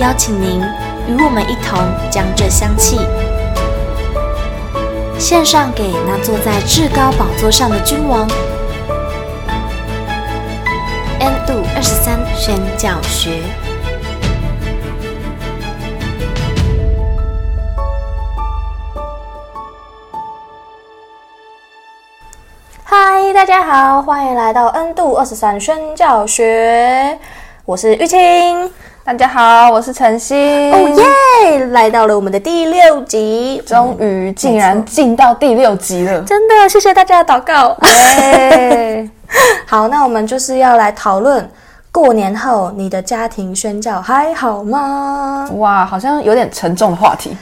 邀请您与我们一同将这香气献上给那坐在至高宝座上的君王。N 度二十三宣教学。嗨，大家好，欢迎来到 N 度二十三宣教学，我是玉清。大家好，我是晨星。哦耶！来到了我们的第六集，终于竟然进到第六集了，真的谢谢大家的祷告。耶 好，那我们就是要来讨论过年后你的家庭宣教还好吗？哇，好像有点沉重的话题，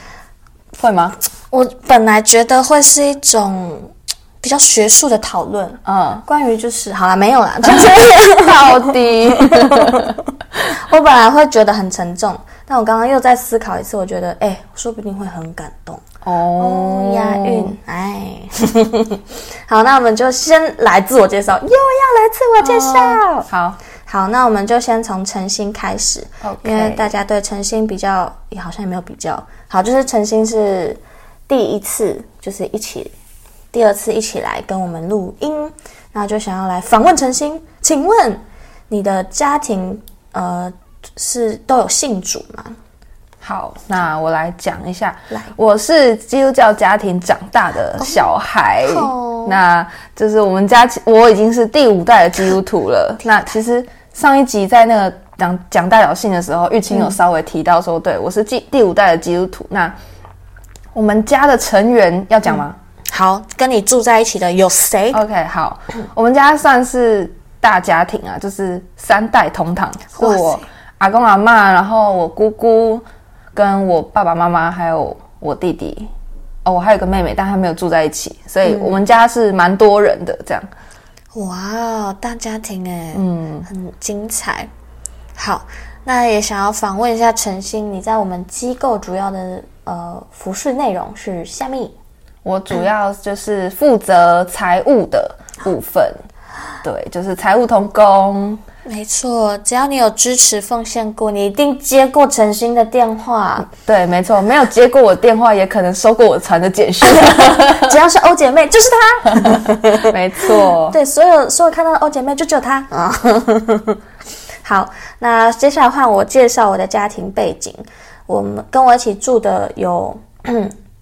会吗？我本来觉得会是一种比较学术的讨论，嗯，关于就是好了，没有啦，就是到底。我本来会觉得很沉重，但我刚刚又再思考一次，我觉得，哎、欸，说不定会很感动哦。押韵，哎，好，那我们就先来自我介绍，又要来自我介绍。哦、好好，那我们就先从晨星开始，Okay. 因为大家对晨星比较，也好像也没有比较好，就是晨星是第一次，就是一起，第二次一起来跟我们录音，那就想要来访问晨星，请问你的家庭？呃，是都有信主吗？好，那我来讲一下。来，我是基督教家庭长大的小孩，哦、那就是我们家，我已经是第五代的基督徒了。那其实上一集在那个讲讲代表性的时候，玉清有稍微提到说，嗯、对我是第第五代的基督徒。那我们家的成员要讲吗、嗯？好，跟你住在一起的有谁？OK，好，我们家算是。大家庭啊，就是三代同堂，是我阿公阿妈，然后我姑姑跟我爸爸妈妈，还有我弟弟。哦，我还有个妹妹，但她没有住在一起，所以我们家是蛮多人的这样。哇，大家庭哎，嗯，很精彩。好，那也想要访问一下陈星，你在我们机构主要的呃服饰内容是虾米？我主要就是负责财务的部分。嗯对，就是财务同工，没错。只要你有支持奉献过，你一定接过晨星的电话。对，没错，没有接过我电话，也可能收过我传的简讯。只要是欧姐妹，就是她。没错，对，所有所有看到的欧姐妹，就只有她啊。好，那接下来换我介绍我的家庭背景。我们跟我一起住的有，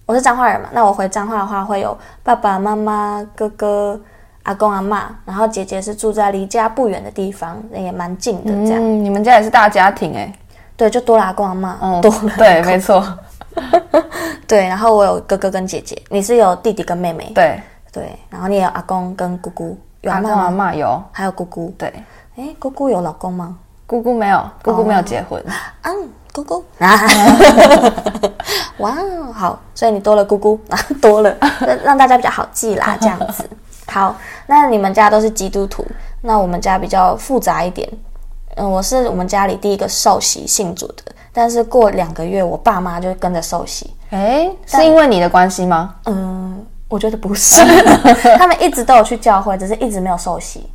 我是彰化人嘛，那我回彰化的话，会有爸爸妈妈、哥哥。阿公阿嬷，然后姐姐是住在离家不远的地方，也蛮近的。这样，嗯，你们家也是大家庭哎？对，就多了阿公阿嬷，嗯，多了。对，没错。对，然后我有哥哥跟姐姐，你是有弟弟跟妹妹？对对，然后你也有阿公跟姑姑，有阿公阿嬷有，还有姑姑。对，哎，姑姑有老公吗？姑姑没有，姑姑没有结婚。嗯，姑姑啊，哇，好，所以你多了姑姑啊，多了，让大家比较好记啦，这样子。好，那你们家都是基督徒，那我们家比较复杂一点。嗯，我是我们家里第一个受洗信主的，但是过两个月，我爸妈就跟着受洗。诶，是因为你的关系吗？嗯，我觉得不是，他们一直都有去教会，只是一直没有受洗。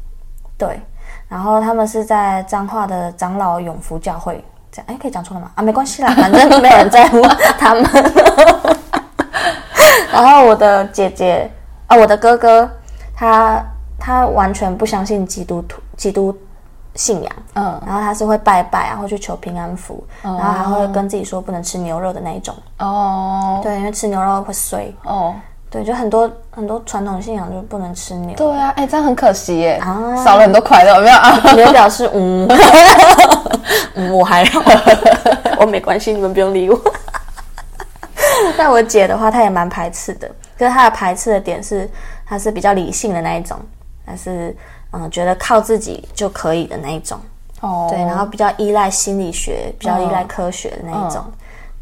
对，然后他们是在彰化的长老永福教会。这样，诶，可以讲错了吗？啊，没关系啦，反正没有人在乎他们。然后我的姐姐啊，我的哥哥。他他完全不相信基督徒基督信仰，嗯，然后他是会拜拜啊，会去求平安符，哦、然后还会跟自己说不能吃牛肉的那一种哦，对，因为吃牛肉会衰哦，对，就很多很多传统信仰就不能吃牛，对啊，哎、欸，这样很可惜耶，啊、少了很多快乐，有没有啊？也表示嗯，嗯，我还好，我没关系，你们不用理我。但我姐的话，她也蛮排斥的，可是她的排斥的点是。她是比较理性的那一种，她是嗯，觉得靠自己就可以的那一种。哦，对，然后比较依赖心理学，比较依赖科学的那一种。嗯、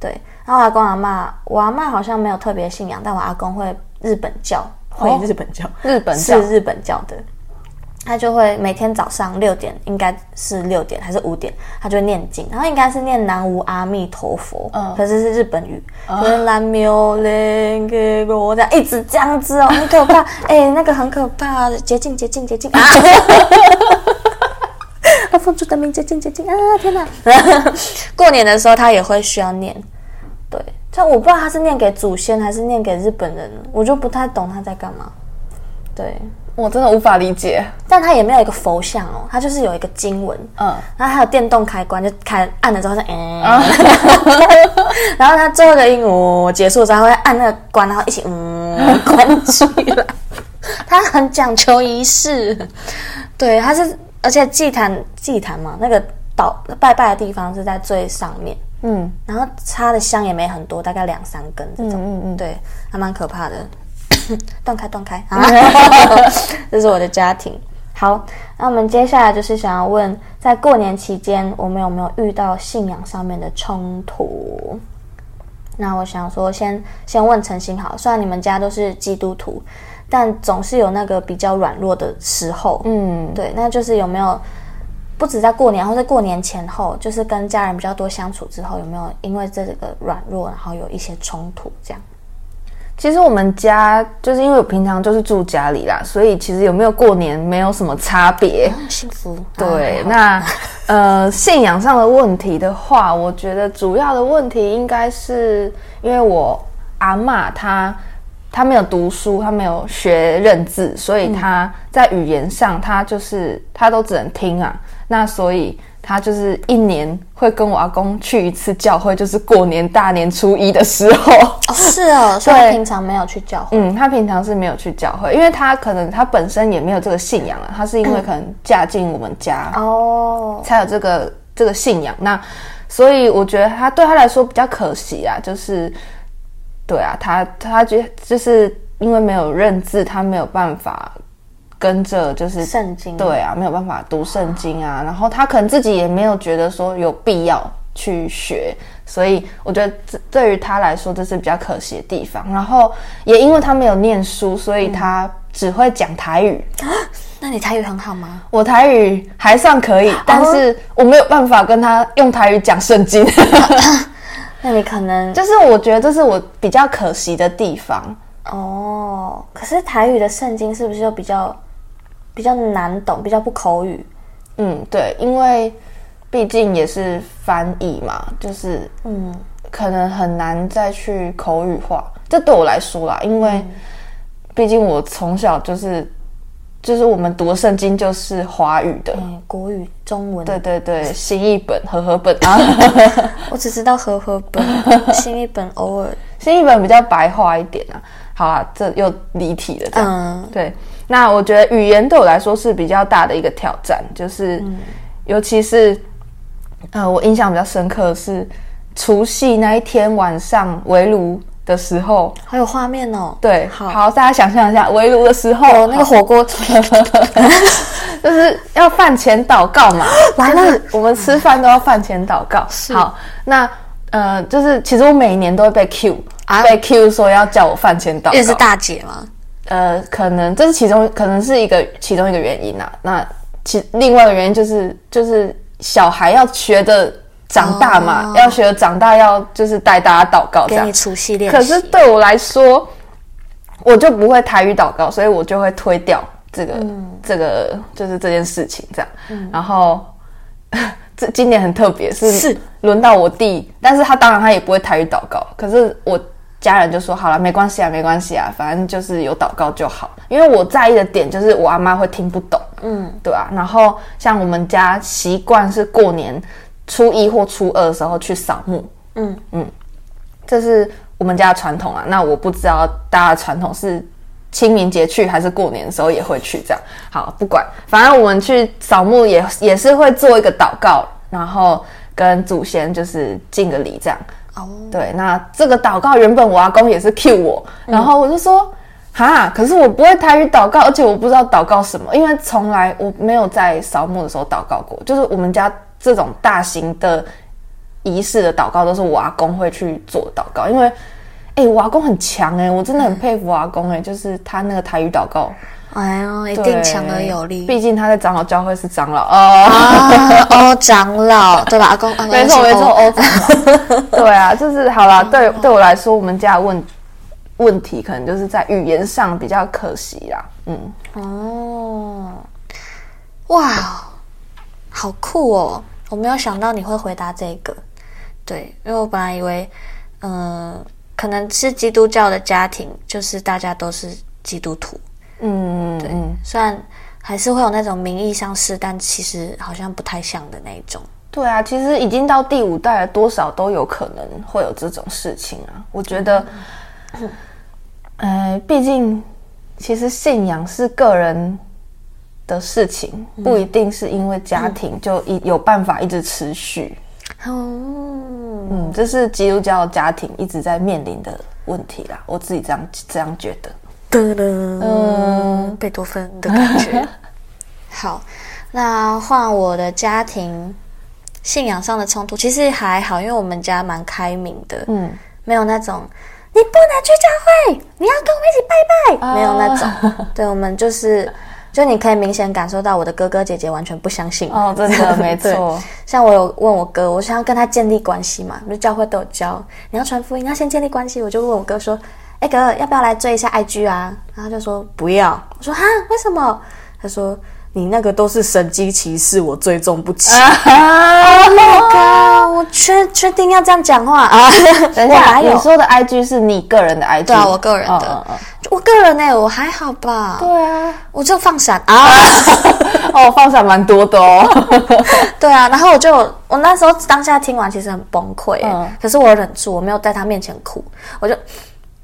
对，然后我阿公阿妈，我阿妈好像没有特别信仰，但我阿公会日本教，会日本教，日本教。是日本教。的。他就会每天早上六点，应该是六点还是五点，他就会念经，然后应该是念南无阿弥陀佛，嗯，可是是日本语，就是南无莲给我这样一直这样子哦，很可怕，哎、欸，那个很可怕，洁净洁净洁净啊，啊，奉主的名洁净洁净啊，天哪！过年的时候他也会需要念，对，但我不知道他是念给祖先还是念给日本人，我就不太懂他在干嘛，对。我真的无法理解，但他也没有一个佛像哦，他就是有一个经文，嗯，然后还有电动开关，就开按了之后就嗯，然后他最后的音哦结束之后会按那个关，然后一起嗯 关起来，他很讲求仪式，对，他是而且祭坛祭坛嘛，那个倒拜拜的地方是在最上面，嗯，然后插的香也没很多，大概两三根这种，嗯嗯嗯，对，还蛮可怕的。断开，断开啊！这是我的家庭。好，那我们接下来就是想要问，在过年期间，我们有没有遇到信仰上面的冲突？那我想说先，先先问陈星好。虽然你们家都是基督徒，但总是有那个比较软弱的时候。嗯，对，那就是有没有不止在过年，或者过年前后，就是跟家人比较多相处之后，有没有因为这个软弱，然后有一些冲突这样？其实我们家就是因为我平常就是住家里啦，所以其实有没有过年没有什么差别。幸福。对，那呃信仰上的问题的话，我觉得主要的问题应该是因为我阿妈她她没有读书，他没有学认字，所以他在语言上他就是他都只能听啊。那所以。他就是一年会跟我阿公去一次教会，就是过年大年初一的时候。哦，是哦，所以他平常没有去教会。嗯，他平常是没有去教会，因为他可能他本身也没有这个信仰啊。他是因为可能嫁进我们家哦，才有这个这个信仰。那所以我觉得他对他来说比较可惜啊，就是对啊，他他觉得就是因为没有认字，他没有办法。跟着就是圣经，对啊，没有办法读圣经啊。然后他可能自己也没有觉得说有必要去学，所以我觉得这对于他来说这是比较可惜的地方。然后也因为他没有念书，所以他只会讲台语。嗯。那你台语很好吗？我台语还算可以，但是我没有办法跟他用台语讲圣经。那你可能就是我觉得这是我比较可惜的地方哦。可是台语的圣经是不是又比较？比较难懂，比较不口语。嗯，对，因为毕竟也是翻译嘛，就是嗯，可能很难再去口语化。这对我来说啦，因为毕竟我从小就是就是我们读的圣经就是华语的，嗯，国语中文。对对对，新译本、和合本啊，我只知道和合本，新译本偶尔，新译本比较白话一点啊。好啦，这又离题了，嗯，对。那我觉得语言对我来说是比较大的一个挑战，就是，尤其是，呃，我印象比较深刻的是除夕那一天晚上围炉的时候，还有画面哦。对，好，好，大家想象一下围炉的时候，哦，那个火锅，就是要饭前祷告嘛，完了，我们吃饭都要饭前祷告。好，那呃，就是其实我每年都会被 Q，啊，被 Q 说要叫我饭前祷告，也是大姐吗？呃，可能这是其中，可能是一个其中一个原因呐、啊。那其另外的原因就是，就是小孩要学的长大嘛，哦、要学的长大，要就是带大家祷告这样。给你除夕练习。可是对我来说，我就不会台语祷告，所以我就会推掉这个、嗯、这个就是这件事情这样。嗯、然后 这今年很特别，是轮到我弟，但是他当然他也不会台语祷告，可是我。家人就说：“好了，没关系啊，没关系啊，反正就是有祷告就好。因为我在意的点就是我阿妈会听不懂，嗯，对啊。然后像我们家习惯是过年初一或初二的时候去扫墓，嗯嗯，这是我们家的传统啊。那我不知道大家的传统是清明节去还是过年的时候也会去这样。好，不管，反正我们去扫墓也也是会做一个祷告，然后跟祖先就是敬个礼这样。”哦，对，那这个祷告原本我阿公也是 cue 我，嗯、然后我就说，哈，可是我不会台语祷告，而且我不知道祷告什么，因为从来我没有在扫墓的时候祷告过。就是我们家这种大型的仪式的祷告，都是我阿公会去做祷告。因为，哎、欸，我阿公很强哎、欸，我真的很佩服我阿公哎、欸，就是他那个台语祷告，哎呦，一定强而有力。毕竟他在长老教会是长老 哦，哦长老对吧？阿公，没错 没错，欧长老。对啊，就是好啦。对对我来说，我们家问。问题可能就是在语言上比较可惜啦，嗯，哦，哇，好酷哦！我没有想到你会回答这个，对，因为我本来以为，嗯、呃，可能是基督教的家庭，就是大家都是基督徒，嗯，对，虽然还是会有那种名义上是，但其实好像不太像的那一种。对啊，其实已经到第五代了，多少都有可能会有这种事情啊，我觉得。嗯呃，毕竟，其实信仰是个人的事情，嗯、不一定是因为家庭就一有办法一直持续。嗯，嗯，这是基督教家庭一直在面临的问题啦。我自己这样这样觉得。噔噔，嗯，贝多芬的感觉。好，那换我的家庭信仰上的冲突，其实还好，因为我们家蛮开明的，嗯，没有那种。你不能去教会，你要跟我们一起拜拜。Uh... 没有那种，对，我们就是，就你可以明显感受到我的哥哥姐姐完全不相信。哦，真的 没错。像我有问我哥，我想要跟他建立关系嘛，就教会都有教，你要传福音，你要先建立关系。我就问我哥说：“哎哥，要不要来追一下 IG 啊？”然后他就说：“不要。”我说：“哈，为什么？”他说。你那个都是神机骑士，我追踪不起。Oh my god！我确确定要这样讲话啊？等一下，你说的 IG 是你个人的 IG？对啊，我个人的。Oh, oh, oh. 我个人呢、欸，我还好吧？对啊，我就放闪啊！哦，放闪蛮多的哦。对啊，然后我就我那时候当下听完，其实很崩溃、可是我忍住，我没有在他面前哭，我就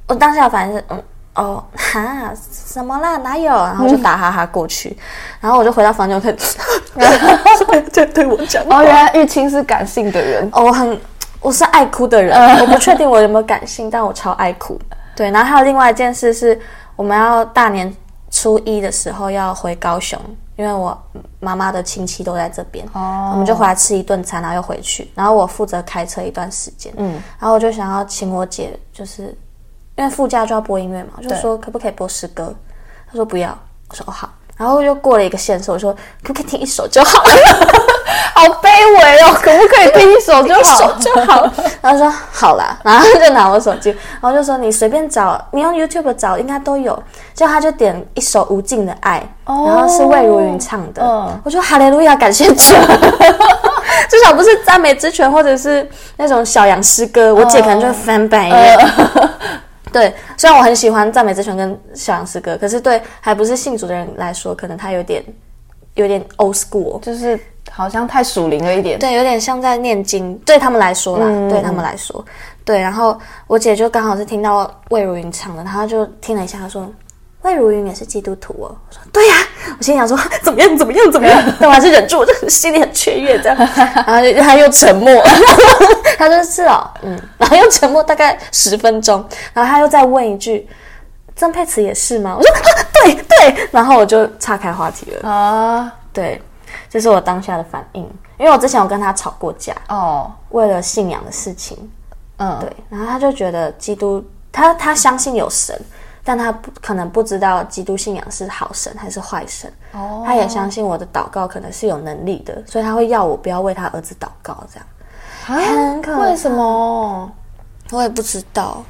我当下反正是嗯。哦哈，什么啦？哪有？然后就打哈哈过去，嗯、然后我就回到房间，我开始对对我讲。哦，原来玉清是感性的人。哦，我很，我是爱哭的人。嗯、我不确定我有没有感性，但我超爱哭。对，然后还有另外一件事是，我们要大年初一的时候要回高雄，因为我妈妈的亲戚都在这边。哦，我们就回来吃一顿餐，然后又回去。然后我负责开车一段时间。嗯，然后我就想要请我姐，就是。因为副驾就要播音乐嘛，我就说可不可以播诗歌？他说不要，我说哦好，然后又过了一个线索，我说可不可以听一首就好了？好卑微哦，可不可以听一首就好？就好。然后说好啦，然后就拿我手机，然后就说你随便找，你用 YouTube 找应该都有。结果他就点一首《无尽的爱》，然后是魏如云唱的。哦、我说哈利路亚，感谢主。至少不是赞美之泉，或者是那种小羊诗歌，我姐可能就会翻白眼。呃对，虽然我很喜欢赞美之泉跟小杨诗歌，可是对还不是信主的人来说，可能他有点有点 old school，就是好像太属灵了一点。对，有点像在念经，对他们来说啦，嗯、对他们来说，对。然后我姐就刚好是听到魏如云唱的，然后就听了一下，她说。魏如云也是基督徒哦，我说对呀、啊，我心想说怎么样怎么样怎么样，但我还是忍住，我 就心里很雀跃这样，然后他又沉默，他说是哦，嗯，然后又沉默大概十分钟，然后他又再问一句，曾沛慈也是吗？我说对对，然后我就岔开话题了。啊，对，这是我当下的反应，因为我之前有跟他吵过架哦，为了信仰的事情，嗯，对，然后他就觉得基督，他他相信有神。但他不可能不知道基督信仰是好神还是坏神。哦，他也相信我的祷告可能是有能力的，所以他会要我不要为他儿子祷告，这样。很可为什么？我也不知道。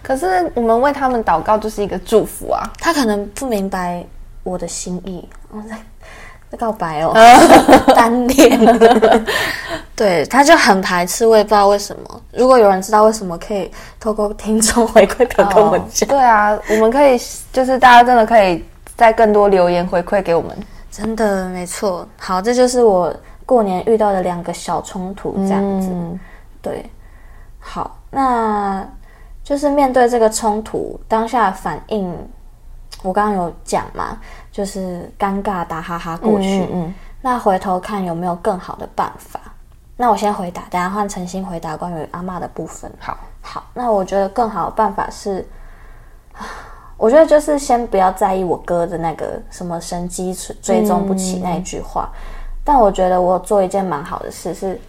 可是我们为他们祷告就是一个祝福啊。他可能不明白我的心意。我在在告白哦，单恋。对，他就很排斥，我也不知道为什么。如果有人知道为什么，可以透过听众回馈跟我们讲。对啊，我们可以，就是大家真的可以再更多留言回馈给我们。真的没错。好，这就是我过年遇到的两个小冲突，这样子。嗯、对，好，那就是面对这个冲突，当下反应，我刚刚有讲嘛，就是尴尬，打哈哈过去。嗯，嗯，那回头看有没有更好的办法？那我先回答，等下换诚心回答关于阿嬷的部分。好，好，那我觉得更好的办法是，我觉得就是先不要在意我哥的那个什么神机追踪不起那一句话，嗯、但我觉得我做一件蛮好的事是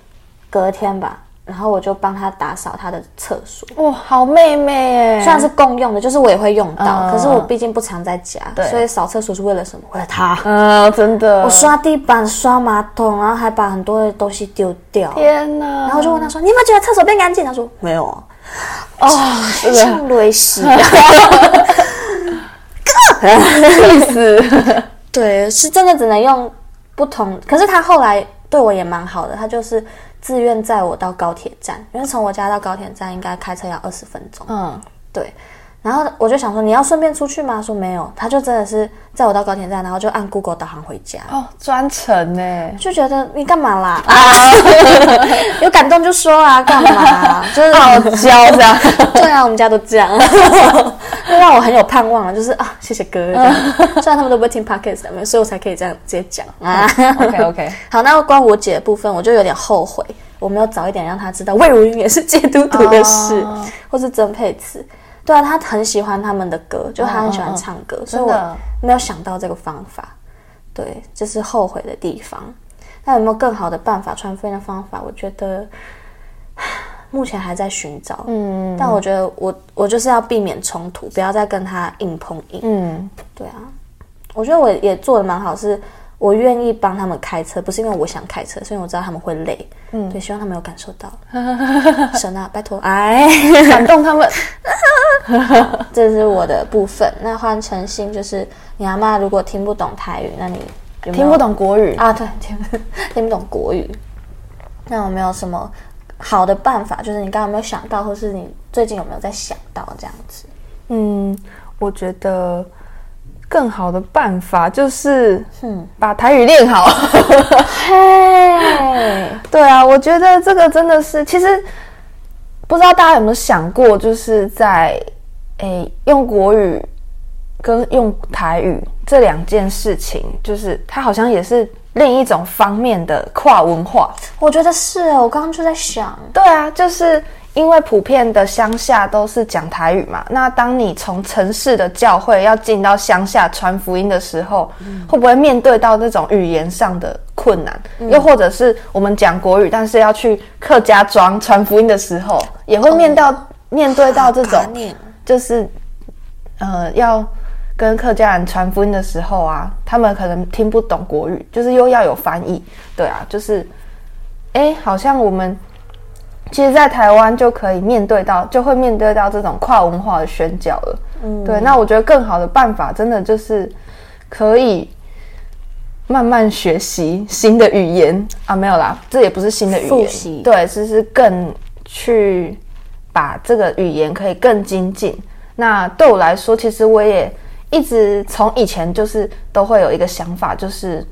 隔天吧。然后我就帮他打扫他的厕所。哇，好妹妹耶！虽然是共用的，就是我也会用到，嗯、可是我毕竟不常在家，所以扫厕所是为了什么？为了他。嗯，真的。我刷地板、刷马桶，然后还把很多的东西丢掉。天哪！然后就问他说：“你有没有觉得厕所变干净？”他说：“没有啊。”哦，像雷西。意思。对，是真的只能用不同。可是他后来对我也蛮好的，他就是。自愿载我到高铁站，因为从我家到高铁站应该开车要二十分钟。嗯，对。然后我就想说，你要顺便出去吗？他说没有，他就真的是载我到高铁站，然后就按 Google 导航回家。哦，专程呢，就觉得你干嘛啦？啊，有感动就说啊，干嘛？就是傲娇这样。对啊，我们家都这样，就让我很有盼望啊。就是啊，谢谢哥这样。虽然他们都不会听 Podcast 的，所以我才可以这样直接讲啊。OK OK，好，那关我姐的部分，我就有点后悔，我没有早一点让她知道魏如云也是基督徒的事，或是曾沛慈。对啊，他很喜欢他们的歌，就他很喜欢唱歌，所以我没有想到这个方法。对，这是后悔的地方。那有没有更好的办法传福音的方法？我觉得 目前还在寻找。嗯，但我觉得我我就是要避免冲突，不要再跟他硬碰硬。嗯，对啊，我觉得我也做的蛮好，是。我愿意帮他们开车，不是因为我想开车，是因为我知道他们会累。嗯，对，希望他们有感受到。神啊，拜托，哎，感动他们。这是我的部分。那换成心，就是你阿妈如果听不懂台语，那你听不懂国语啊？对，听不听不懂国语。那有没有什么好的办法？就是你刚刚有没有想到，或是你最近有没有在想到这样子？嗯，我觉得。更好的办法就是，嗯，把台语练好。嘿，对啊，我觉得这个真的是，其实不知道大家有没有想过，就是在诶用国语跟用台语这两件事情，就是它好像也是另一种方面的跨文化。我觉得是，我刚刚就在想，对啊，就是。因为普遍的乡下都是讲台语嘛，那当你从城市的教会要进到乡下传福音的时候，嗯、会不会面对到那种语言上的困难？嗯、又或者是我们讲国语，但是要去客家庄传福音的时候，也会面到、哦、面对到这种，就是呃，要跟客家人传福音的时候啊，他们可能听不懂国语，就是又要有翻译，对啊，就是，哎，好像我们。其实，在台湾就可以面对到，就会面对到这种跨文化的宣教了。嗯，对。那我觉得更好的办法，真的就是可以慢慢学习新的语言啊，没有啦，这也不是新的语言，复习。对，只是更去把这个语言可以更精进。那对我来说，其实我也一直从以前就是都会有一个想法，就是。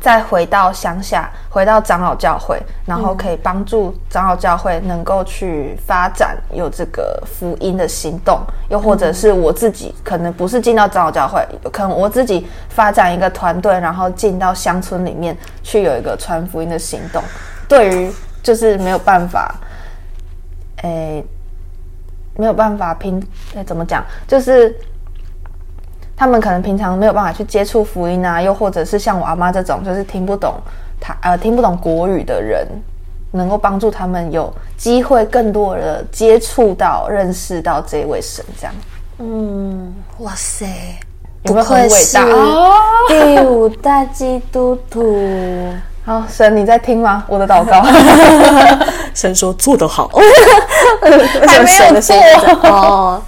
再回到乡下，回到长老教会，然后可以帮助长老教会能够去发展有这个福音的行动，又或者是我自己可能不是进到长老教会，可能我自己发展一个团队，然后进到乡村里面去有一个传福音的行动。对于就是没有办法，诶，没有办法拼，诶，怎么讲，就是。他们可能平常没有办法去接触福音啊，又或者是像我阿妈这种，就是听不懂他呃听不懂国语的人，能够帮助他们有机会更多的接触到、认识到这位神，这样。嗯，哇塞，有没有很伟大？第五代基督徒。好，神你在听吗？我的祷告。神说做得好，还没有做哦。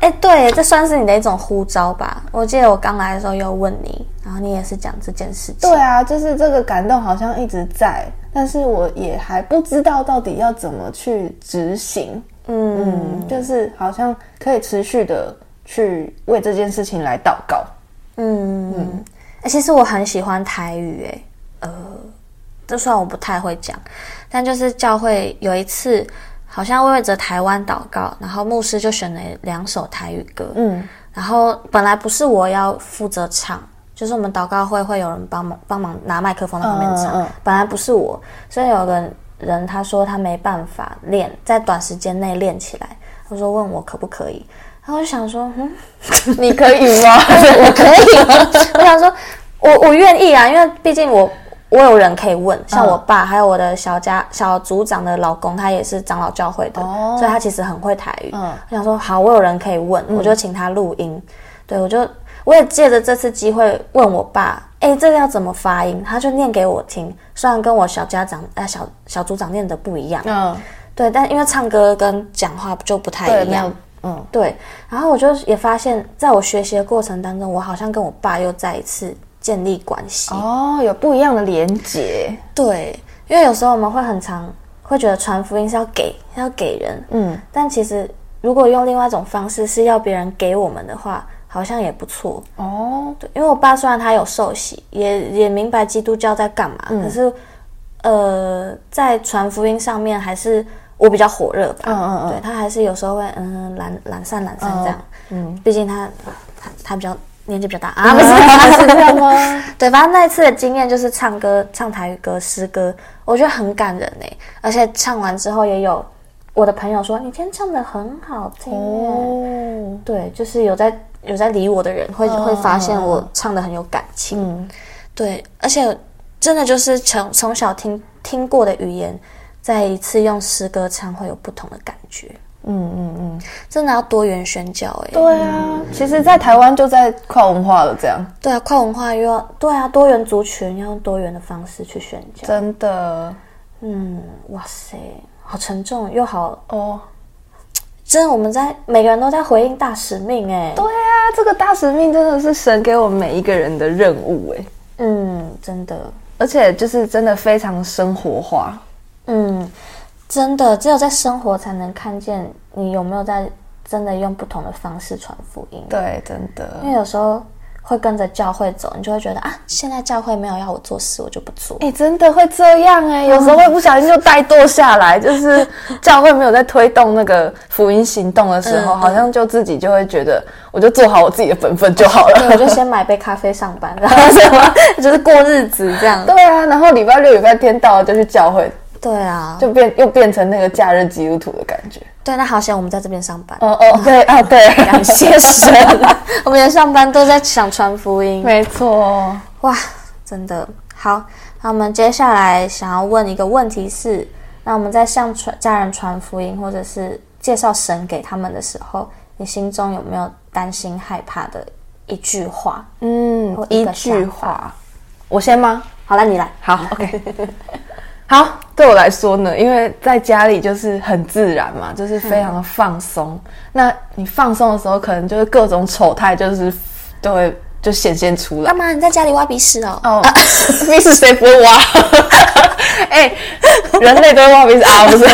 哎，对，这算是你的一种呼召吧？我记得我刚来的时候又问你，然后你也是讲这件事情。对啊，就是这个感动好像一直在，但是我也还不知道到底要怎么去执行。嗯，嗯，就是好像可以持续的去为这件事情来祷告。嗯嗯，其实我很喜欢台语，哎，呃，就算我不太会讲，但就是教会有一次。好像为着台湾祷告，然后牧师就选了两首台语歌。嗯，然后本来不是我要负责唱，就是我们祷告会会有人帮忙帮忙拿麦克风在旁边唱。嗯嗯、本来不是我，所以有个人他说他没办法练，在短时间内练起来，他说问我可不可以。然后我就想说，嗯，你可以吗？我可以吗？我想说，我我愿意啊，因为毕竟我我有人可以问，像我爸，还有我的小家小组长的老公，他也是长老教会的，哦、所以他其实很会台语。嗯，我想说，好，我有人可以问，我就请他录音。嗯、对，我就我也借着这次机会问我爸，哎，这个要怎么发音？他就念给我听，虽然跟我小家长呃小小组长念的不一样，嗯，对，但因为唱歌跟讲话就不太一样。嗯，对，然后我就也发现，在我学习的过程当中，我好像跟我爸又再一次建立关系。哦，有不一样的连结。对，因为有时候我们会很常会觉得传福音是要给，要给人，嗯，但其实如果用另外一种方式是要别人给我们的话，好像也不错。哦。对，因为我爸虽然他有受洗，也也明白基督教在干嘛，嗯，可是呃，在传福音上面还是。我比较火热吧，嗯嗯嗯，对，他还是有时候会嗯懒懒散懒散这样，嗯，毕竟他他他比较年纪比较大。啊，不是。是这样吗？对，反正那一次的经验就是唱歌唱台语歌诗歌，我觉得很感人呢，而且唱完之后也有我的朋友说你今天唱的很好听哦，对，就是有在有在理我的人会会发现我唱的很有感情，嗯，对，而且真的就是从从小听听过的语言。再一次用诗歌唱会有不同的感觉，嗯嗯嗯，真的要多元宣教哎、欸。对啊，嗯、其实，在台湾就在跨文化了，这样。对啊，跨文化又要对啊，多元族群要用多元的方式去宣教。真的，嗯，哇塞，好沉重又好哦。真的，我们在每个人都在回应大使命哎、欸。对啊，这个大使命真的是神给我们每一个人的任务哎、欸。嗯，真的，而且就是真的非常生活化。嗯，真的，只有在生活才能看见你有没有在真的用不同的方式传福音。对，真的，因为有时候会跟着教会走，你就会觉得啊，现在教会没有要我做事，我就不做。哎，真的会这样哎，有时候会不小心就怠惰下来，就是 教会没有在推动那个福音行动的时候，好像就自己就会觉得，我就做好我自己的本分就好了。我就先买杯咖啡上班，然后什么就是过日子这样。对啊，然后礼拜六、礼拜天到了就去教会。对啊，就变又变成那个假日基督徒的感觉。对，那好险我们在这边上班。哦哦，对啊，对，感谢神，我们连上班都在想传福音。没错，哇，真的好。那我们接下来想要问一个问题是：那我们在向传家人传福音，或者是介绍神给他们的时候，你心中有没有担心害怕的一句话？嗯，一,一句话，我先吗？好了，你来。好，OK。好，对我来说呢，因为在家里就是很自然嘛，就是非常的放松。嗯、那你放松的时候，可能就是各种丑态，就是都会就显现出来。干嘛？你在家里挖鼻屎哦？哦，鼻屎谁不会挖？哎、欸，人类都会挖鼻屎啊，不是？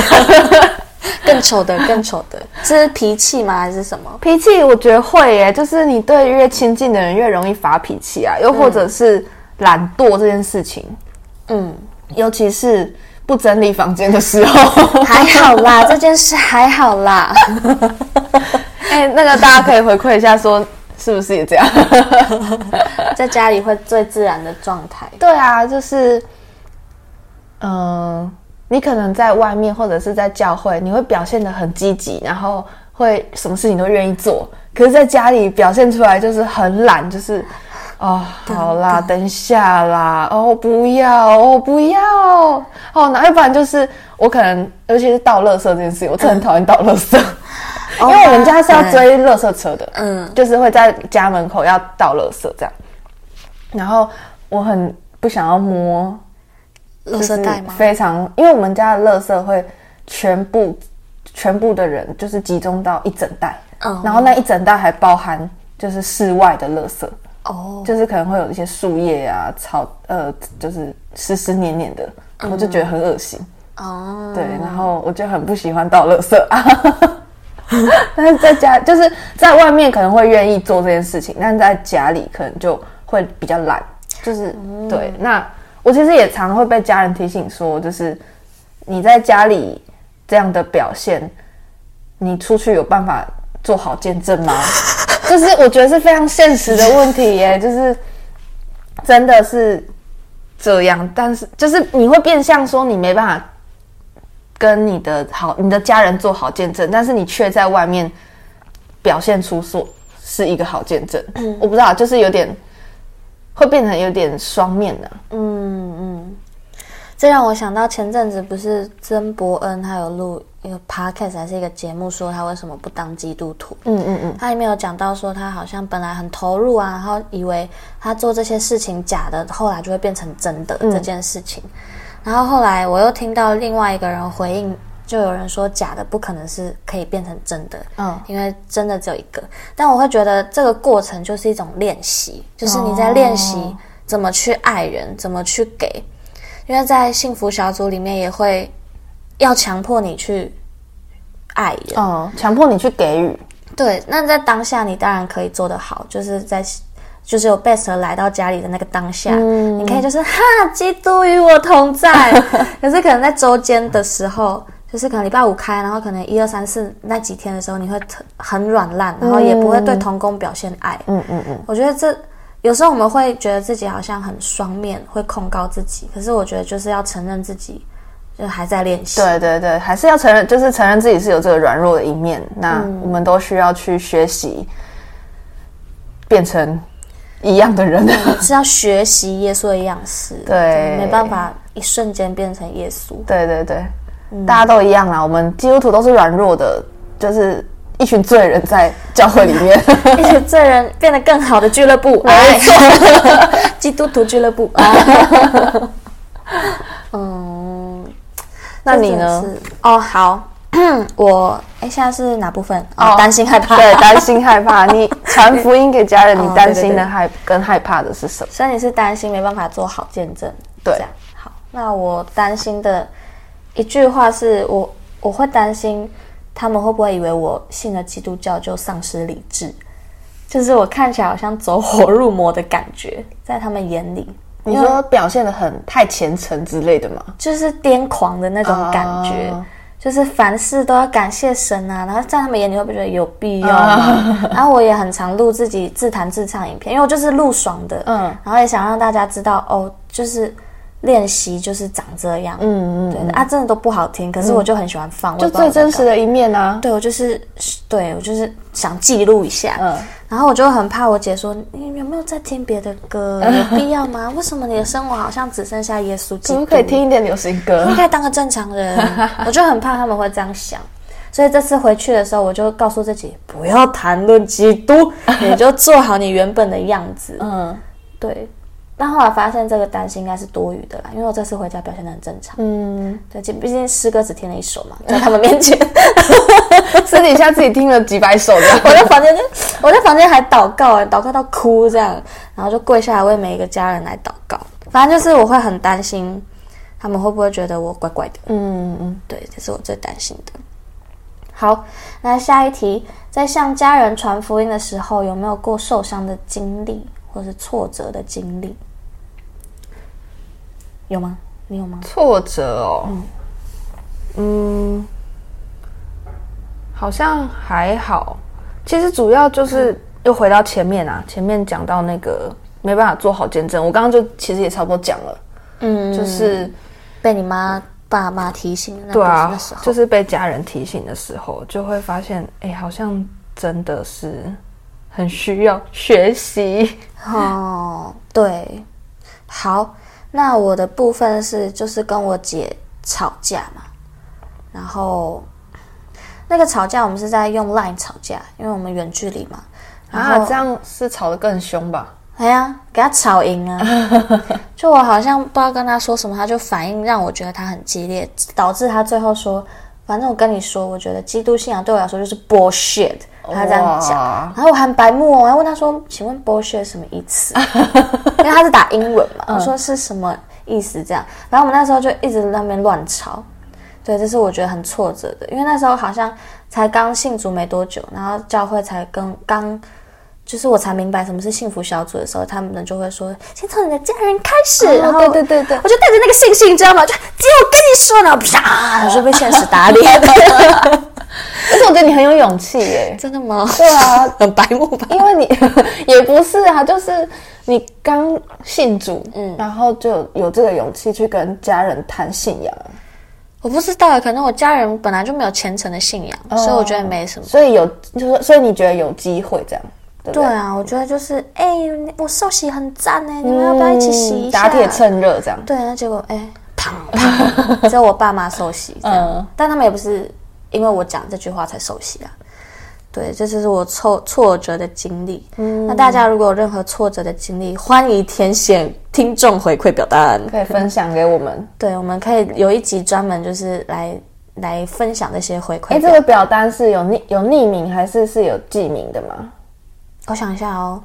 更丑的，更丑的，这是脾气吗？还是什么？脾气，我觉得会耶，就是你对越亲近的人越容易发脾气啊，又或者是懒惰这件事情，嗯。尤其是不整理房间的时候，还好啦，这件事还好啦。哎、欸，那个大家可以回馈一下，说是不是也这样？在家里会最自然的状态。对啊，就是，嗯、呃，你可能在外面或者是在教会，你会表现的很积极，然后会什么事情都愿意做。可是，在家里表现出来就是很懒，就是。哦，好啦，等一下啦，哦，不要，哦，不要，哦，那要不然就是我可能，尤其是倒垃圾这件事情，我真的很讨厌倒垃圾，嗯、因为我们家是要追垃圾车的，嗯，就是会在家门口要倒垃圾这样，然后我很不想要摸垃圾袋吗？非常，因为我们家的垃圾会全部全部的人就是集中到一整袋，嗯，然后那一整袋还包含就是室外的垃圾。哦，就是可能会有一些树叶啊、草，呃，就是湿湿黏黏的，嗯、我就觉得很恶心。哦，对，然后我就很不喜欢倒垃圾啊。但是在家，就是在外面可能会愿意做这件事情，但是在家里可能就会比较懒。就是、嗯、对，那我其实也常会被家人提醒说，就是你在家里这样的表现，你出去有办法做好见证吗？就是我觉得是非常现实的问题耶，就是真的是这样，但是就是你会变相说你没办法跟你的好你的家人做好见证，但是你却在外面表现出说是一个好见证。嗯，我不知道，就是有点会变成有点双面的。嗯嗯，这让我想到前阵子不是曾伯恩他有录一个 podcast 还是一个节目，说他为什么不当基督徒？嗯嗯嗯，他里面有讲到说他好像本来很投入啊，然后以为他做这些事情假的，后来就会变成真的这件事情。然后后来我又听到另外一个人回应。就有人说假的不可能是可以变成真的，嗯，因为真的只有一个。但我会觉得这个过程就是一种练习，就是你在练习怎么去爱人，怎么去给。因为在幸福小组里面也会要强迫你去爱人，嗯，强迫你去给予。对，那在当下你当然可以做得好，就是在就是有 best 来到家里的那个当下，嗯，你可以就是哈，基督与我同在。可是可能在周间的时候。就是可能礼拜五开，然后可能一二三四那几天的时候，你会很软烂，然后也不会对童工表现爱。嗯嗯嗯。我觉得这有时候我们会觉得自己好像很双面，会控告自己。可是我觉得就是要承认自己就还在练习。对对对，还是要承认，就是承认自己是有这个软弱的一面。那我们都需要去学习变成一样的人，嗯、是要学习耶稣的样式。对，没办法一瞬间变成耶稣。对对对。大家都一样啦，我们基督徒都是软弱的，就是一群罪人在教会里面，一群罪人变得更好的俱乐部，哎，基督徒俱乐部。嗯，那你呢？哦，好，我哎，现在是哪部分？哦，担心害怕，对，担心害怕。你传福音给家人，你担心的害跟害怕的是什么？所以你是担心没办法做好见证，对。好，那我担心的。一句话是我我会担心他们会不会以为我信了基督教就丧失理智，就是我看起来好像走火入魔的感觉，在他们眼里。你说表现的很太虔诚之类的吗？就是癫狂的那种感觉，uh, 就是凡事都要感谢神啊。然后在他们眼里会不会觉得有必要吗？Uh, 然后我也很常录自己自弹自唱影片，因为我就是录爽的，嗯，然后也想让大家知道哦，就是。练习就是长这样，嗯嗯，对啊，真的都不好听，可是我就很喜欢放，就最真实的一面啊。对，我就是，对我就是想记录一下，嗯，然后我就很怕我姐说，你有没有在听别的歌？有必要吗？为什么你的生活好像只剩下耶稣基督？可不可以听一点流行歌？应该当个正常人。我就很怕他们会这样想，所以这次回去的时候，我就告诉自己不要谈论基督，你就做好你原本的样子。嗯，对。但后来发现这个担心应该是多余的啦，因为我这次回家表现的很正常。嗯，对，毕竟诗歌只听了一首嘛，在他们面前，私底下自己听了几百首的。我在房间，我在房间还祷告，祷告到哭这样，然后就跪下来为每一个家人来祷告。反正就是我会很担心，他们会不会觉得我怪怪的？嗯嗯，对，这是我最担心的。好，那下一题，在向家人传福音的时候，有没有过受伤的经历或是挫折的经历？有吗？你有吗？挫折哦，嗯，嗯，好像还好。其实主要就是又回到前面啊，前面讲到那个没办法做好见证，我刚刚就其实也差不多讲了，嗯，就是被你妈爸妈提醒的，对啊，就是被家人提醒的时候，就会发现，哎，好像真的是很需要学习哦。对，好。那我的部分是就是跟我姐吵架嘛，然后那个吵架我们是在用 Line 吵架，因为我们远距离嘛。然后啊，这样是吵得更凶吧？哎呀，给他吵赢啊！就我好像不知道跟他说什么，他就反应让我觉得他很激烈，导致他最后说。反正我跟你说，我觉得基督信仰对我来说就是 bullshit。他这样讲，然后我很白目哦，我还问他说：“请问 bullshit 什么意思？” 因为他是打英文嘛，我说是什么意思？这样，然后我们那时候就一直在那边乱吵。对，这是我觉得很挫折的，因为那时候好像才刚信主没多久，然后教会才跟刚。就是我才明白什么是幸福小组的时候，他们就会说：“先从你的家人开始。”然后，对对对对，我就带着那个信心，你知道吗？就只有我跟你说呢，啪，就被现实打脸。但是我觉得你很有勇气耶，真的吗？对啊，很白目吧？因为你 也不是啊，就是你刚信主，嗯，然后就有这个勇气去跟家人谈信仰。我不知道，可能我家人本来就没有虔诚的信仰，哦、所以我觉得没什么。所以有，就是所以你觉得有机会这样？对，对，对啊，我觉得就是，哎、欸，我受洗很赞哎，你们要不要一起洗一下？打铁趁热这样。对，那结果哎，躺、欸、只有我爸妈受洗这样，嗯、但他们也不是因为我讲这句话才熟悉啊。对，这就是我挫挫折的经历。嗯，那大家如果有任何挫折的经历，欢迎填写听众回馈表单，可以分享给我们。对，我们可以有一集专门就是来来分享这些回馈。哎，这个表单是有匿有匿名还是是有记名的吗？我想一下哦，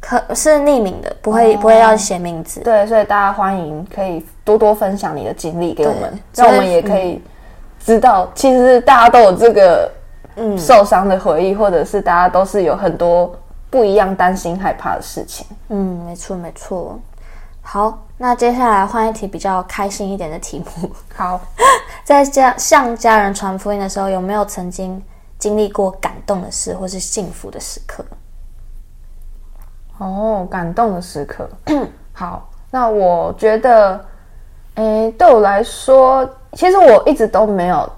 可是匿名的，不会、哦、不会要写名字。对，所以大家欢迎可以多多分享你的经历给我们，让我们也可以知道，嗯、其实大家都有这个。嗯，受伤的回忆，或者是大家都是有很多不一样担心害怕的事情。嗯，没错没错。好，那接下来换一题比较开心一点的题目。好，在家向家人传福音的时候，有没有曾经经历过感动的事，或是幸福的时刻？哦，感动的时刻。好，那我觉得，诶，对我来说，其实我一直都没有。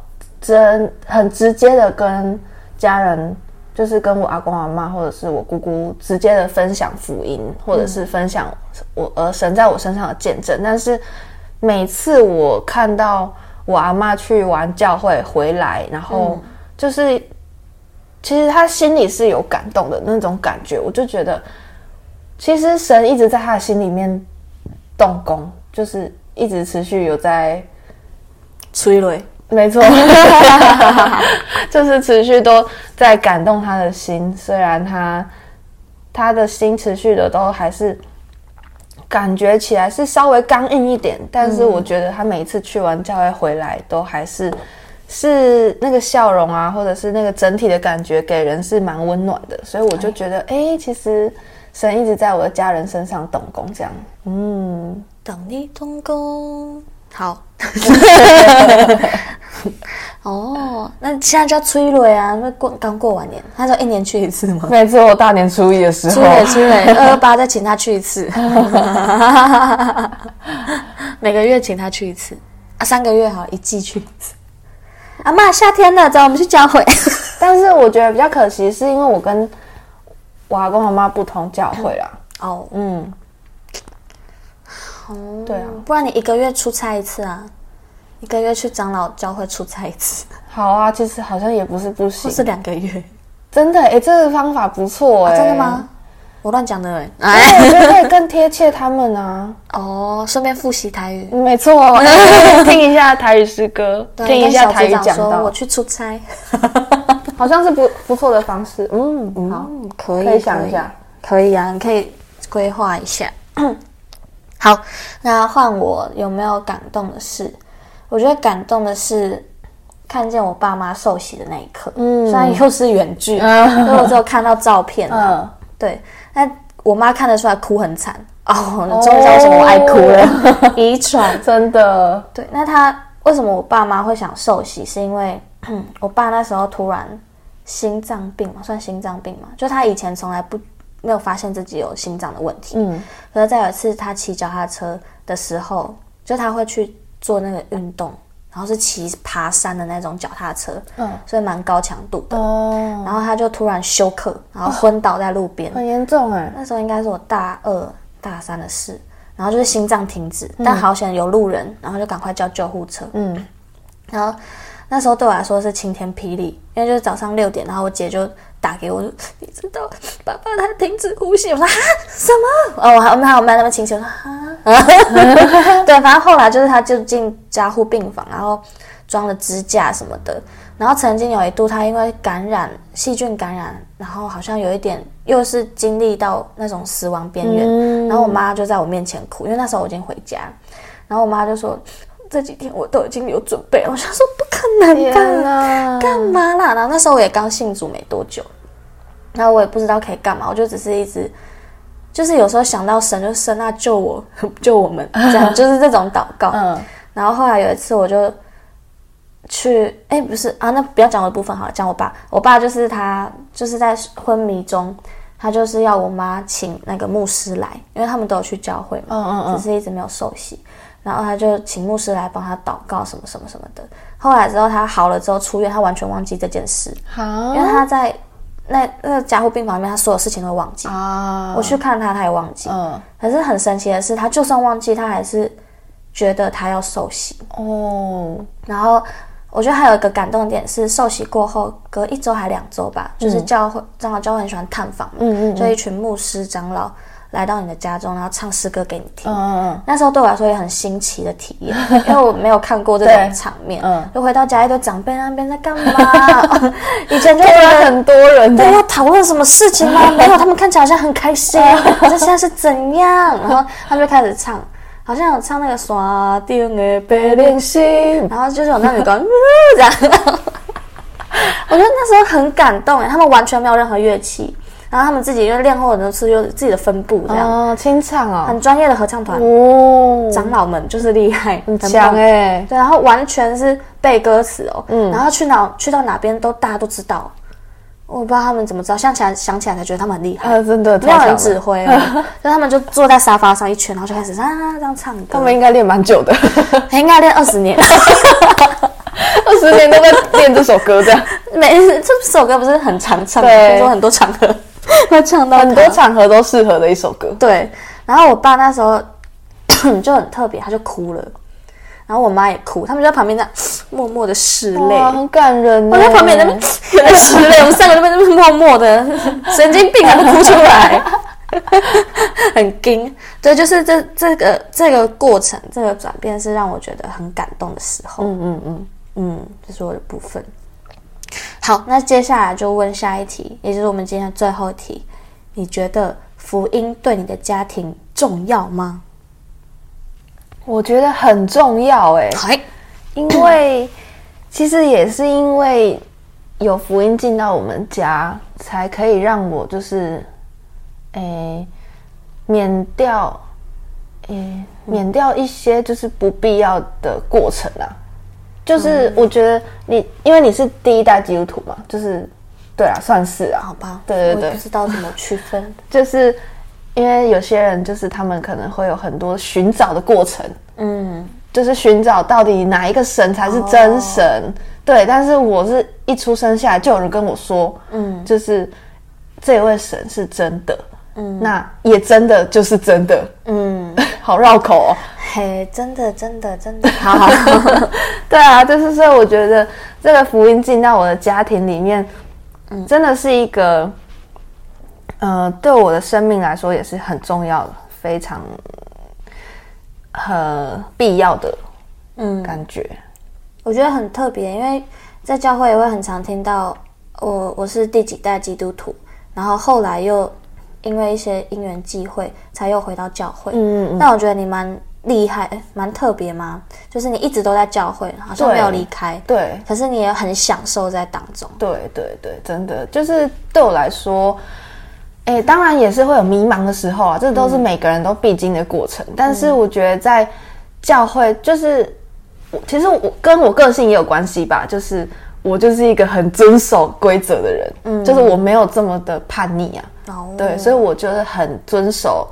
真很直接的跟家人，就是跟我阿公阿妈或者是我姑姑直接的分享福音，或者是分享我呃神在我身上的见证。但是每次我看到我阿妈去完教会回来，然后就是其实他心里是有感动的那种感觉，我就觉得其实神一直在他的心里面动工，就是一直持续有在催泪。没错，就是持续都在感动他的心，虽然他他的心持续的都还是感觉起来是稍微刚硬一点，但是我觉得他每一次去完教会回来，都还是是那个笑容啊，或者是那个整体的感觉给人是蛮温暖的，所以我就觉得，哎，其实神一直在我的家人身上动工，这样，嗯，等你动工。好，哦，那现在叫催泪啊，因为过刚过完年，他说一年去一次吗？没错，大年初一的时候，催泪催泪，二 二八再请他去一次，每个月请他去一次啊，三个月好，一季去一次。阿妈，夏天了，走，我们去教会。但是我觉得比较可惜，是因为我跟我阿公阿妈不同教会啦。哦，嗯。哦，对啊，不然你一个月出差一次啊？一个月去长老教会出差一次，好啊，其实好像也不是不行，不是两个月，真的哎，这个方法不错哎，真的吗？我乱讲的哎，我觉得可以更贴切他们啊。哦，顺便复习台语，没错，听一下台语诗歌，听一下台语讲到。我去出差，好像是不不错的方式。嗯，好，可以可以想一下，可以啊，你可以规划一下。好，那换我有没有感动的事？我觉得感动的是看见我爸妈受洗的那一刻。嗯，虽然又是远距，因为我只有看到照片。嗯，对。那我妈看得出来哭很惨哦。你终于知道为什么我爱哭了，遗传 真的。对，那他为什么我爸妈会想受洗？是因为我爸那时候突然心脏病嘛，算心脏病嘛，就他以前从来不。没有发现自己有心脏的问题，嗯，可是再有一次他骑脚踏车的时候，就他会去做那个运动，然后是骑爬山的那种脚踏车，嗯，所以蛮高强度的，哦，然后他就突然休克，然后昏倒在路边，很严重哎，那时候应该是我大二大三的事，然后就是心脏停止，但好险有路人，然后就赶快叫救护车，嗯，然后那时候对我来说是晴天霹雳，因为就是早上六点，然后我姐就。打给我，你知道爸爸他停止呼吸。我说啊什么？哦，我还我们还有没有那么清醒？我说啊，对，反正后来就是他就进加护病房，然后装了支架什么的。然后曾经有一度他因为感染细菌感染，然后好像有一点又是经历到那种死亡边缘。嗯、然后我妈就在我面前哭，因为那时候我已经回家。然后我妈就说。这几天我都已经有准备了，我想说不可能吧，干嘛啦？然后那时候我也刚信主没多久，然后我也不知道可以干嘛，我就只是一直，就是有时候想到神就神啊救我 救我们这样，就是这种祷告。嗯，然后后来有一次我就去，哎，不是啊，那不要讲我的部分好了，讲我爸。我爸就是他就是在昏迷中，他就是要我妈请那个牧师来，因为他们都有去教会嘛，嗯嗯嗯，只是一直没有受洗。然后他就请牧师来帮他祷告什么什么什么的。后来之后他好了之后出院，他完全忘记这件事，好，因为他在那那个加护病房里面，他所有事情都忘记啊。我去看他，他也忘记。嗯，可是很神奇的是，他就算忘记，他还是觉得他要受洗哦。然后我觉得还有一个感动点是，受洗过后隔一周还两周吧，就是教会长老教会很喜欢探访嘛，嗯嗯，就一群牧师长老。来到你的家中，然后唱诗歌给你听。嗯嗯，那时候对我来说也很新奇的体验，因为我没有看过这种场面。嗯，就回到家，一堆长辈那边在干嘛？以前就觉得很多人，对，要讨论什么事情吗？没有，他们看起来好像很开心。可是现在是怎样？然后他们就开始唱，好像有唱那个山顶的白莲心，然后就是有那女歌，这样。我觉得那时候很感动哎，他们完全没有任何乐器。然后他们自己因为练后很多次，有自己的分部这样。哦，清唱哦，很专业的合唱团。哦，长老们就是厉害，很强哎，对，然后完全是背歌词哦，嗯，然后去哪去到哪边都大家都知道，我不知道他们怎么知道，想起来想起来才觉得他们很厉害，真的没有人指挥，就他们就坐在沙发上一圈，然后就开始啊这样唱歌，他们应该练蛮久的，应该练二十年，二十年都在练这首歌这样，每这首歌不是很常唱，听说很多场合。他唱到很多场合都适合的一首歌。对，然后我爸那时候 就很特别，他就哭了，然后我妈也哭，他们就在旁边那样 默默的拭泪，很感人。我在旁边那边 拭泪，我们三个在那边默默的，神经病啊，都哭出来，很惊。对，就是这这个这个过程，这个转变是让我觉得很感动的时候。嗯嗯嗯嗯，这是我的部分。好，那接下来就问下一题，也就是我们今天的最后一题。你觉得福音对你的家庭重要吗？我觉得很重要，哎，因为其实也是因为有福音进到我们家，才可以让我就是，诶，免掉，诶，免掉一些就是不必要的过程啊。就是我觉得你，因为你是第一代基督徒嘛，就是，对啊，算是啊，好吧，对对对，不知道怎么区分，就是因为有些人就是他们可能会有很多寻找的过程，嗯，就是寻找到底哪一个神才是真神，哦、对，但是我是一出生下来就有人跟我说，嗯，就是这位神是真的，嗯，那也真的就是真的，嗯，好绕口。哦。嘿，真的，真的，真的，好好，对啊，就是所以我觉得这个福音进到我的家庭里面，嗯，真的是一个，呃，对我的生命来说也是很重要的，非常，很必要的，嗯，感觉，我觉得很特别，因为在教会也会很常听到我我是第几代基督徒，然后后来又因为一些因缘际会，才又回到教会，嗯嗯嗯，但我觉得你蛮。厉害，蛮特别吗？就是你一直都在教会，好像没有离开。对，可是你也很享受在当中。对对对，真的就是对我来说，哎，当然也是会有迷茫的时候啊，这都是每个人都必经的过程。嗯、但是我觉得在教会，就是我其实我跟我个性也有关系吧，就是我就是一个很遵守规则的人，嗯，就是我没有这么的叛逆啊。哦，对，所以我觉得很遵守。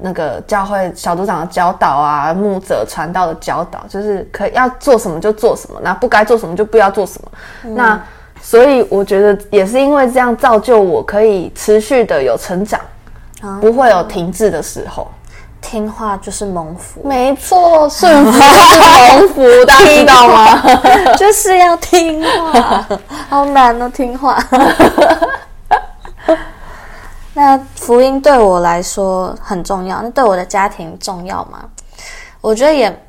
那个教会小组长的教导啊，牧者传道的教导，就是可以要做什么就做什么，那不该做什么就不要做什么。嗯、那所以我觉得也是因为这样造就我可以持续的有成长，啊、不会有停滞的时候。听话就是蒙福，没错，顺服就是蒙福，大家知道吗？就是要听话，好难哦，听话。那福音对我来说很重要，那对我的家庭重要吗？我觉得也，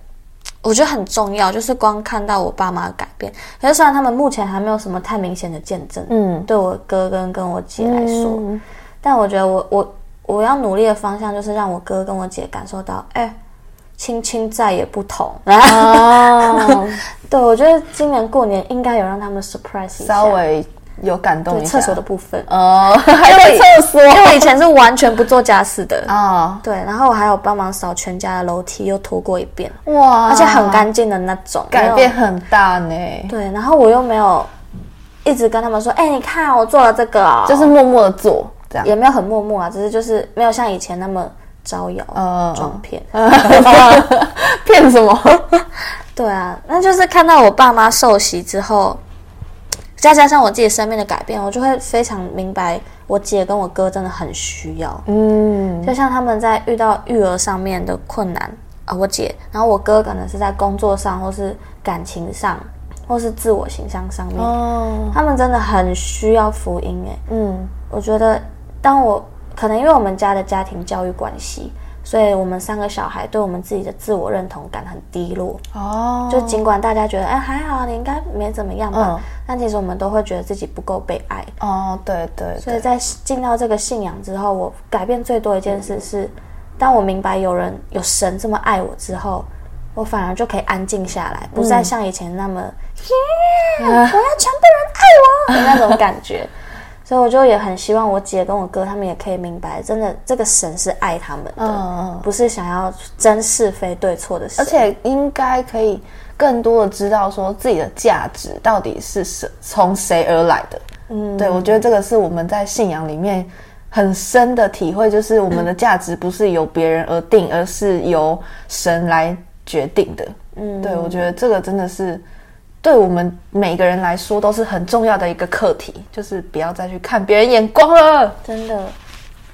我觉得很重要。就是光看到我爸妈的改变，可是虽然他们目前还没有什么太明显的见证，嗯，对我哥跟跟我姐来说，嗯、但我觉得我我我要努力的方向就是让我哥跟我姐感受到，哎，亲亲再也不同。哦、对，我觉得今年过年应该有让他们 surprise 一下，稍微。有感动一下，厕所的部分。哦，还有厕所，因为我以前是完全不做家事的。啊，哦、对，然后我还有帮忙扫全家的楼梯，又拖过一遍，哇，而且很干净的那种，改变很大呢。对，然后我又没有一直跟他们说，哎、欸，你看我做了这个、哦，就是默默的做，这样也没有很默默啊，只是就是没有像以前那么招摇撞骗，骗什么？对啊，那就是看到我爸妈受洗之后，再加上我自己生命的改变，我就会非常明白，我姐跟我哥真的很需要。嗯，就像他们在遇到育儿上面的困难啊，我姐，然后我哥可能是在工作上，或是感情上，或是自我形象上面，哦，他们真的很需要福音哎。嗯，我觉得当我可能因为我们家的家庭教育关系。所以我们三个小孩对我们自己的自我认同感很低落哦，就尽管大家觉得哎还好，你应该没怎么样吧，嗯、但其实我们都会觉得自己不够被爱哦，对对，对。所以在进到这个信仰之后，我改变最多一件事是，当我明白有人有神这么爱我之后，我反而就可以安静下来，不再像以前那么，嗯、耶，我要全部人爱我的那种感觉。所以我就也很希望我姐跟我哥他们也可以明白，真的这个神是爱他们的，嗯、不是想要争是非对错的事，而且应该可以更多的知道说自己的价值到底是谁从谁而来的。嗯，对，我觉得这个是我们在信仰里面很深的体会，就是我们的价值不是由别人而定，而是由神来决定的。嗯，对，我觉得这个真的是。对我们每个人来说都是很重要的一个课题，就是不要再去看别人眼光了。真的，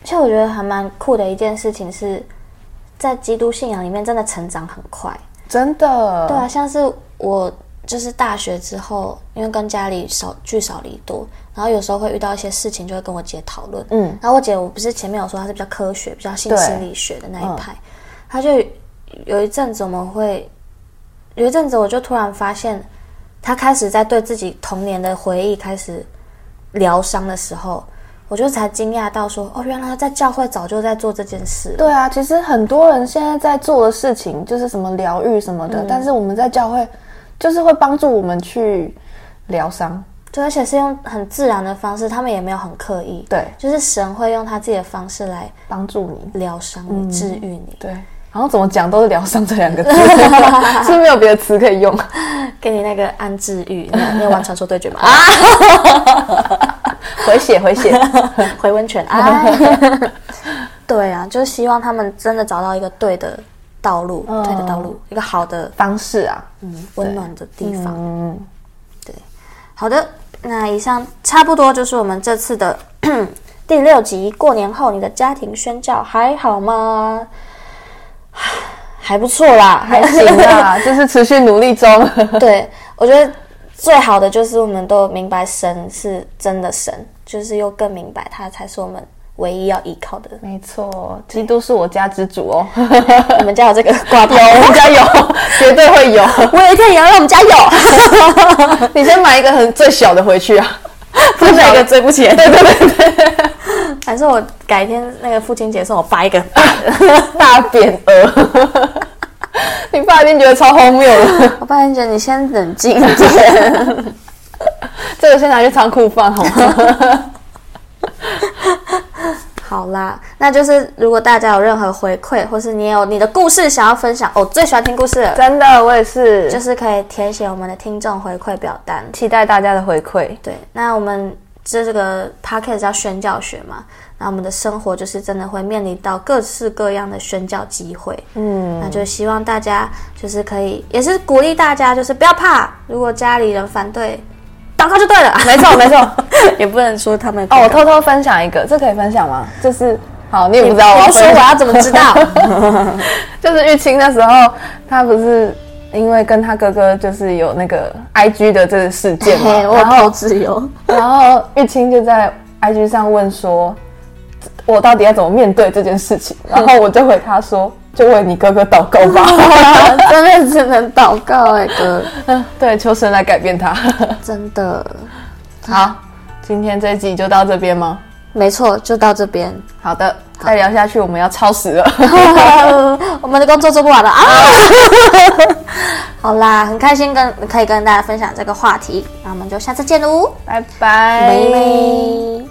其实我觉得还蛮酷的一件事情是，在基督信仰里面真的成长很快。真的，对啊，像是我就是大学之后，因为跟家里少聚少离多，然后有时候会遇到一些事情，就会跟我姐讨论。嗯，然后我姐我不是前面有说她是比较科学、比较信心理学的那一派，她就有一阵子我们会有一阵子，我就突然发现。他开始在对自己童年的回忆开始疗伤的时候，我就才惊讶到说：“哦，原来在教会早就在做这件事。”对啊，其实很多人现在在做的事情就是什么疗愈什么的，嗯、但是我们在教会就是会帮助我们去疗伤，对，而且是用很自然的方式，他们也没有很刻意，对，就是神会用他自己的方式来帮助你。疗伤你、治愈你，对。然后怎么讲都是疗伤这两个字，是不是没有别的词可以用？给你那个安治愈，你有玩传说对决吗？啊 回血回血回温泉啊！对啊，就是希望他们真的找到一个对的道路，对的道路，一个好的方式啊，嗯，温暖的地方。嗯，对，好的，那以上差不多就是我们这次的 第六集。过年后你的家庭宣教还好吗？还不错啦，还行啦，就是持续努力中。对，我觉得最好的就是我们都明白神是真的神，就是又更明白他才是我们唯一要依靠的。没错，基督是我家之主哦。你们家有这个挂牌？有，我们家有，绝对会有。我有一天也要让我们家有。你先买一个很最小的回去啊，不是一个追不起。对对对对。还是我改天那个父亲节送我爸一个 大匾额，你爸一定觉得超荒谬的。我爸一定觉得你先冷静一点，这个先拿去仓库放好吗？好啦，那就是如果大家有任何回馈，或是你有你的故事想要分享，我、哦、最喜欢听故事了，真的，我也是，就是可以填写我们的听众回馈表单，期待大家的回馈。对，那我们。这这个 podcast 叫宣教学嘛，那我们的生活就是真的会面临到各式各样的宣教机会，嗯，那就希望大家就是可以，也是鼓励大家，就是不要怕，如果家里人反对，祷告就对了，没 错没错，也不能说他们哦，我偷偷分享一个，这可以分享吗？就是好，你也不知道？我要说我要怎么知道，就是玉清那时候他不是。因为跟他哥哥就是有那个 I G 的这个事件嘛，然后自由，然后玉清就在 I G 上问说，我到底要怎么面对这件事情？然后我就回他说，就为你哥哥祷告吧，真的只能祷告哎哥，对，求神来改变他，真的。好，今天这一集就到这边吗？没错，就到这边。好的，再聊下去我们要超时了，我们的工作做不完了啊！好啦，很开心跟可以跟大家分享这个话题，那我们就下次见喽，拜拜。